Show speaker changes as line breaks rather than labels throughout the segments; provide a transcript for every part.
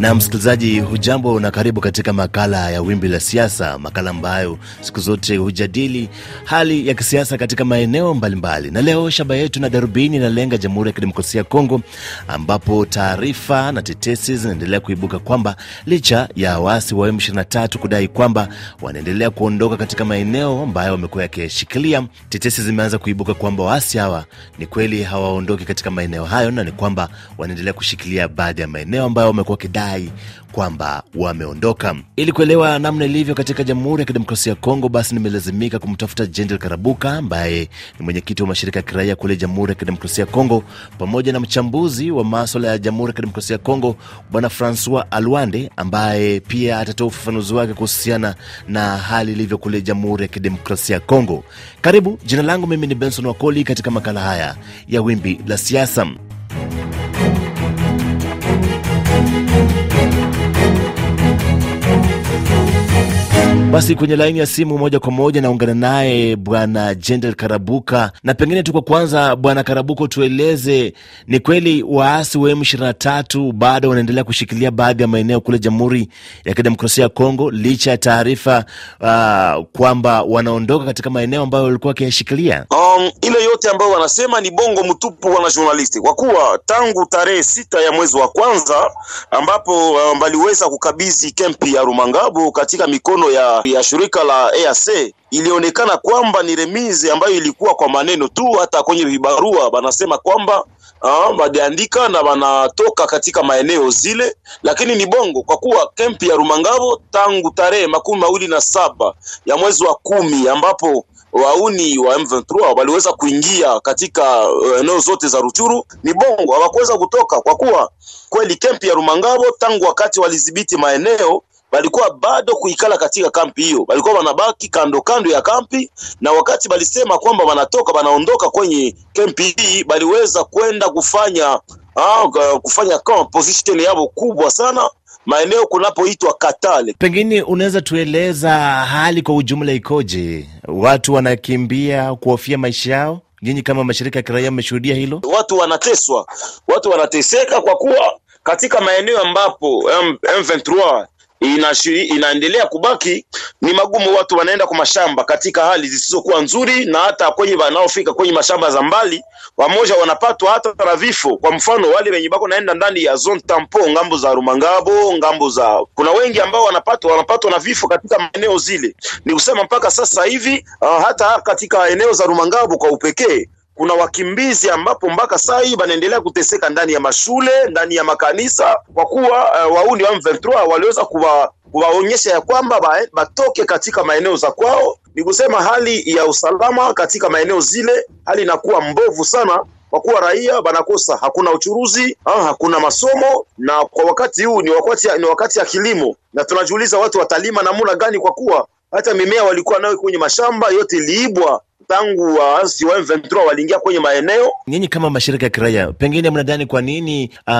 Na msikilizaji, hujambo na karibu katika makala ya Wimbi la Siasa, makala ambayo siku zote hujadili hali ya kisiasa katika maeneo mbalimbali. Na leo shaba yetu na darubini inalenga Jamhuri ya Kidemokrasia ya Kongo, ambapo taarifa na tetesi zinaendelea kuibuka kwamba licha ya waasi wa M23 kudai kwamba wanaendelea kuondoka katika maeneo ambayo wamekuwa yakishikilia, tetesi zimeanza kuibuka kwamba waasi hawa ni kweli hawaondoki katika maeneo hayo na ni kwamba wanaendelea kushikilia baadhi ya maeneo ambayo wamekuwa wakidai kwamba wameondoka. Ili kuelewa namna ilivyo katika Jamhuri ya Kidemokrasia ya Kongo, basi nimelazimika kumtafuta Jendel Karabuka ambaye ni mwenyekiti wa mashirika ya kiraia kule Jamhuri ya Kidemokrasia ya Kongo, pamoja na mchambuzi wa maswala ya Jamhuri ya Kidemokrasia ya Kongo Bwana Francois Alwande ambaye pia atatoa ufafanuzi wake kuhusiana na hali ilivyo kule Jamhuri ya Kidemokrasia ya Kongo. Karibu, jina langu mimi ni Benson Wakoli katika makala haya ya Wimbi la Siasa. Basi kwenye laini ya simu moja kwa moja naungana naye bwana Jendel Karabuka, na pengine tu kwa kwanza, bwana Karabuka, tueleze ni kweli waasi wa M23 bado wanaendelea kushikilia baadhi ya maeneo kule Jamhuri ya Kidemokrasia ya Kongo licha ya taarifa uh, kwamba wanaondoka katika maeneo ambayo walikuwa wakiyashikilia?
Um, ile yote ambayo wanasema ni bongo mtupu, wana journalisti, kwa kuwa tangu tarehe sita ya mwezi wa kwanza ambapo um, waliweza kukabidhi kempi ya Rumangabo katika mikono ya ya shirika la EAC ilionekana kwamba ni remise ambayo ilikuwa kwa maneno tu, hata kwenye vibarua banasema kwamba badiandika na banatoka katika maeneo zile, lakini ni bongo, kwa kuwa kempi ya Rumangabo tangu tarehe makumi mawili na saba ya mwezi wa kumi ambapo wauni wa M23 waliweza kuingia katika eneo uh, zote za Ruchuru, ni bongo, hawakuweza kutoka, kwa kuwa kweli kempi ya Rumangabo tangu wakati walidhibiti maeneo walikuwa bado kuikala katika kampi hiyo, walikuwa wanabaki kando kando ya kampi, na wakati balisema kwamba wanatoka wanaondoka kwenye kampi hii, baliweza kwenda kufanya ah, kufanya position yao kubwa sana maeneo kunapoitwa Katale.
Pengine unaweza tueleza hali kwa ujumla ikoje? Watu wanakimbia kuhofia maisha yao? Nyinyi kama mashirika ya kiraia mmeshuhudia hilo?
Watu wanateswa, watu wanateseka kwa kuwa katika maeneo ambapo M23 inashi, inaendelea kubaki ni magumu. Watu wanaenda kwa mashamba katika hali zisizokuwa nzuri, na hata kwenye wanaofika kwenye mashamba za mbali, wamoja wanapatwa hata na vifo. Kwa mfano wale wenye bako naenda ndani ya zone tampo, ng'ambo za Rumangabo, ng'ambo za kuna wengi ambao wanapatwa wanapatwa na vifo katika maeneo zile. Ni kusema mpaka sasa hivi uh, hata katika eneo za Rumangabo kwa upekee kuna wakimbizi ambapo mpaka saa hii wanaendelea kuteseka ndani ya mashule, ndani ya makanisa, kwa kuwa uh, wauni wa M23 waliweza kuwa kuwaonyesha ya kwamba batoke katika maeneo za kwao. Ni kusema hali ya usalama katika maeneo zile, hali inakuwa mbovu sana kwa kuwa raia wanakosa, hakuna uchuruzi ha, hakuna masomo, na kwa wakati huu ni wakati, ni wakati ya kilimo, na tunajiuliza watu watalima namna gani, kwa kuwa hata mimea walikuwa nayo kwenye mashamba yote iliibwa tangu waasi wa M23 waliingia kwenye maeneo.
Nyinyi kama mashirika ya kiraia, pengine mnadhani kwa nini uh,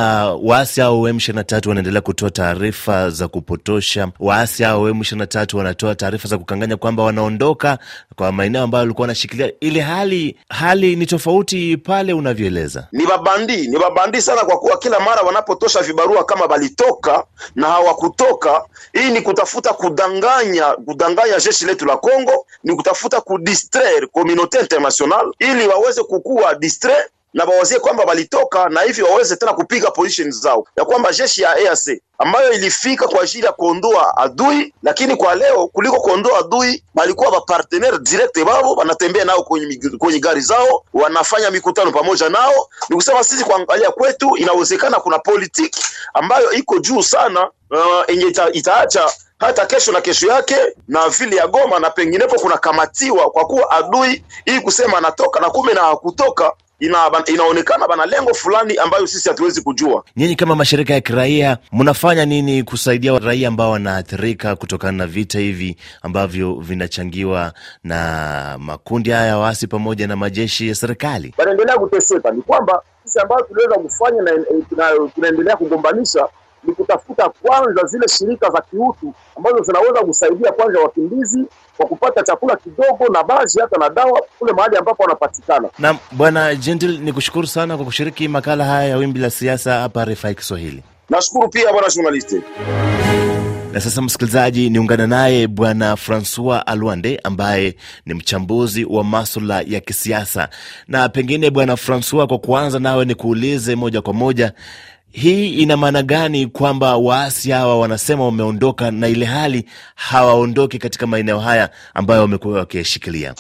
waasi au M23 wanaendelea kutoa taarifa za kupotosha? Waasi au M23 wanatoa taarifa za kukanganya kwamba wanaondoka kwa maeneo ambayo walikuwa wanashikilia, ili hali hali ni tofauti pale unavyoeleza.
Ni babandi, ni babandi sana, kwa kuwa kila mara wanapotosha vibarua kama walitoka na hawakutoka. Hii ni kutafuta kudanganya, kudanganya jeshi letu la Kongo, ni kutafuta kudistraire communauté international ili waweze kukuwa distrait na wawazie kwamba walitoka na hivi waweze tena kupiga position zao, ya kwamba jeshi ya EAC ambayo ilifika kwa ajili ya kuondoa adui, lakini kwa leo kuliko kuondoa adui walikuwa bapartenere direct babo, wanatembea nao kwenye, kwenye gari zao, wanafanya mikutano pamoja nao. Ni kusema sisi kuangalia kwetu, inawezekana kuna politiki ambayo iko juu sana uh, enye ita, itaacha hata kesho na kesho yake na vile ya Goma na penginepo kuna kamatiwa, kwa kuwa adui hii kusema anatoka na kume na hakutoka ina, inaonekana bana lengo fulani ambayo sisi hatuwezi kujua.
Nyinyi kama mashirika ya kiraia mnafanya nini kusaidia raia ambao wanaathirika kutokana na vita hivi ambavyo vinachangiwa na makundi haya waasi pamoja na majeshi ya serikali?
Wanaendelea kuteseka, ni kwamba sisi ambayo tuliweza kufanya na tunaendelea kugombanisha ni kutafuta kwanza zile shirika za kiutu ambazo zinaweza kusaidia kwanza wakimbizi kwa kupata chakula kidogo na maji hata na dawa kule mahali ambapo wanapatikana.
Na bwana Gentil, ni kushukuru sana kwa kushiriki makala haya ya wimbi la siasa hapa RFI Kiswahili.
Nashukuru pia bwana journaliste.
Na sasa msikilizaji, niungana naye bwana Francois Alwande ambaye ni mchambuzi wa maswala ya kisiasa. Na pengine bwana Francois, kwa kuanza nawe ni kuulize moja kwa moja, hii ina maana gani kwamba waasi hawa wanasema wameondoka na ile hali hawaondoki katika maeneo haya ambayo wamekuwa wakishikilia?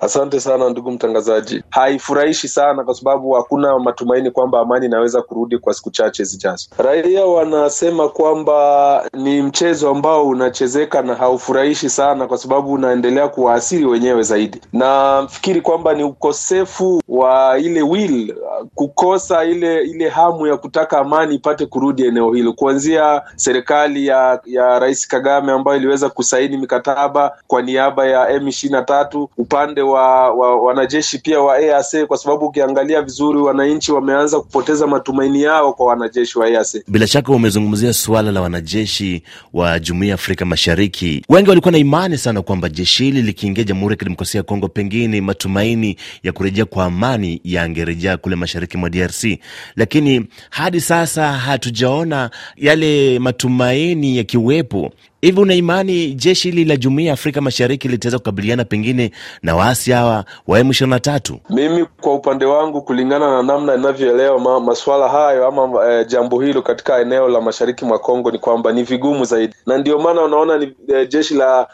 Asante sana ndugu mtangazaji. Haifurahishi sana kwa sababu hakuna matumaini kwamba amani inaweza kurudi kwa siku chache zijazo. Raia wanasema kwamba ni mchezo ambao unachezeka na haufurahishi sana kwa sababu unaendelea kuwaasiri wenyewe zaidi. Nafikiri kwamba ni ukosefu wa ile will, kukosa ile ile hamu ya kutaka amani ipate kurudi eneo hilo, kuanzia serikali ya ya Rais Kagame ambayo iliweza kusaini mikataba kwa niaba ya M ishirini na tatu upande wa, wa wanajeshi pia wa EAC kwa sababu ukiangalia vizuri wananchi wameanza kupoteza matumaini yao kwa wanajeshi wa EAC.
Bila shaka umezungumzia suala la wanajeshi wa Jumuiya ya Afrika Mashariki. Wengi walikuwa na imani sana kwamba jeshi hili likiingia Jamhuri ya Kidemokrasia ya Kongo, pengine matumaini ya kurejea kwa amani yangerejea kule mashariki mwa DRC, lakini hadi sasa hatujaona yale matumaini yakiwepo. Hivi una imani jeshi hili la Jumuiya ya Afrika Mashariki litaweza kukabiliana pengine na waasi hawa wa M23?
Mimi kwa upande wangu, kulingana na namna inavyoelewa ma, masuala hayo ama e, jambo hilo katika eneo la mashariki mwa Kongo ni kwamba ni vigumu zaidi, na ndio maana unaona ni e, jeshi la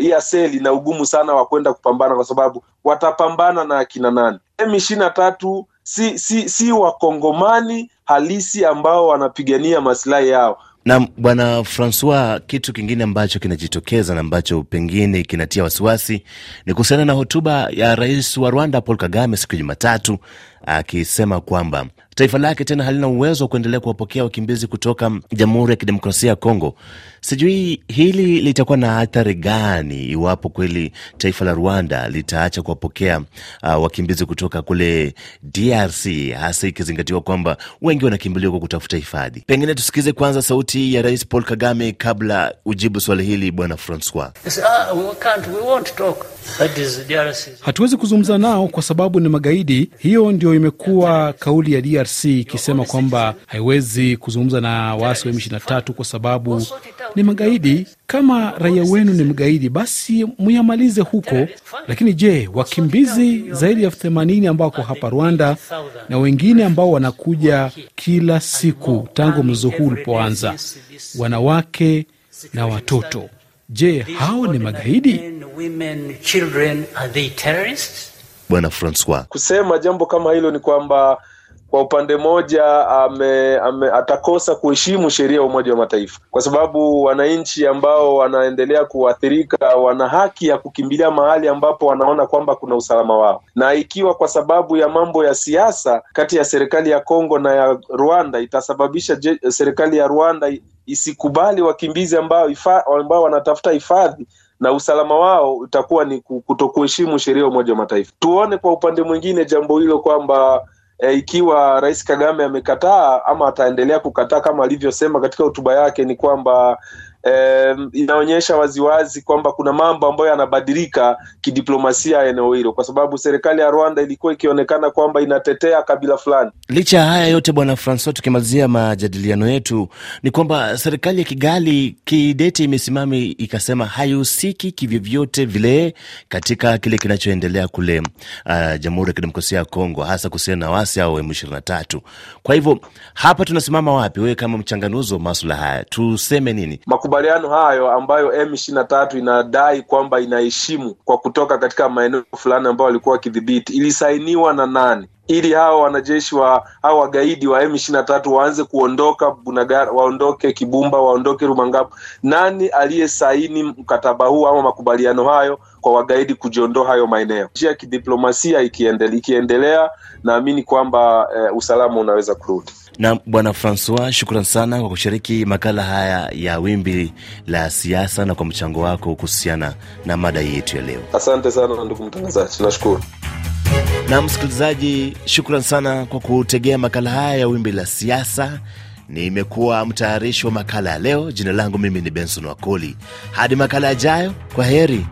EAC lina ugumu sana wa kwenda kupambana, kwa sababu watapambana na akina nani? M23 si, si, si wakongomani halisi ambao wanapigania masilahi yao.
Na bwana Francois, kitu kingine ambacho kinajitokeza na ambacho pengine kinatia wasiwasi ni kuhusiana na hotuba ya rais wa Rwanda Paul Kagame siku ya Jumatatu akisema kwamba taifa lake tena halina uwezo wa kuendelea kuwapokea wakimbizi kutoka Jamhuri ya Kidemokrasia ya Kongo. Sijui hili litakuwa na athari gani iwapo kweli taifa la Rwanda litaacha kuwapokea uh, wakimbizi kutoka kule DRC, hasa ikizingatiwa kwamba wengi wanakimbilia kwa kutafuta hifadhi. Pengine tusikize kwanza sauti ya Rais Paul Kagame kabla ujibu swali hili, Bwana Francois.
Hatuwezi kuzungumza nao kwa sababu ni magaidi. Hiyo ndio imekuwa kauli ya DRC ikisema kwamba haiwezi kuzungumza na waasi wa M23 kwa sababu ni magaidi. Kama raia wenu ni mgaidi, basi muyamalize huko. Lakini je, wakimbizi zaidi ya elfu themanini ambao wako hapa Rwanda na wengine ambao wanakuja kila siku tangu mzozo huu ulipoanza, wanawake na watoto, je, hao ni magaidi?
Bwana Francois,
kusema jambo kama hilo ni kwamba kwa upande mmoja ame, ame, atakosa kuheshimu sheria ya Umoja wa Mataifa. Kwa sababu wananchi ambao wanaendelea kuathirika wana haki ya kukimbilia mahali ambapo wanaona kwamba kuna usalama wao, na ikiwa kwa sababu ya mambo ya siasa kati ya serikali ya Kongo na ya Rwanda itasababisha je, serikali ya Rwanda isikubali wakimbizi ambao, ifa, ambao wanatafuta hifadhi na usalama wao utakuwa ni kutokuheshimu sheria ya Umoja wa Mataifa. Tuone kwa upande mwingine jambo hilo kwamba E, ikiwa Rais Kagame amekataa ama ataendelea kukataa kama alivyosema katika hotuba yake, ni kwamba e, inaonyesha waziwazi kwamba kuna mambo ambayo yanabadilika kidiplomasia ya eneo hilo, kwa sababu serikali ya Rwanda ilikuwa ikionekana kwamba inatetea kabila fulani.
Licha ya haya yote, Bwana Francois, tukimalizia majadiliano yetu, ni kwamba serikali ya Kigali kidete imesimama ikasema haihusiki kivyovyote vile katika kile kinachoendelea kule uh, Jamhuri ya Kidemokrasia ya Kongo, hasa kuhusiana na wasi au M23. Kwa hivyo hapa tunasimama wapi? Wewe kama mchanganuzi wa maswala haya, tuseme nini?
Makubaliano hayo ambayo M23 inadai kwamba inaheshimu kwa kutoka katika maeneo fulani ambayo walikuwa wakidhibiti, ilisainiwa na nani? Ili hawa wanajeshi wa hawa wagaidi wa M23 waanze kuondoka Bunagara, waondoke Kibumba, waondoke Rumangabo. Nani aliyesaini mkataba huu ama makubaliano hayo kwa wagaidi kujiondoa hayo maeneo? Njia ya kidiplomasia ikiendelea, ikiendelea naamini kwamba e, usalama unaweza kurudi.
Na Bwana Francois, shukran sana kwa kushiriki makala haya ya Wimbi la Siasa na kwa mchango wako kuhusiana na mada yetu ya leo.
Asante sana ndugu mtangazaji, nashukuru.
Na msikilizaji, shukran sana kwa kutegea makala haya ya Wimbi la Siasa. Nimekuwa mtayarishi wa makala ya leo. Jina langu mimi ni Benson Wakoli. Hadi makala yajayo, kwa heri.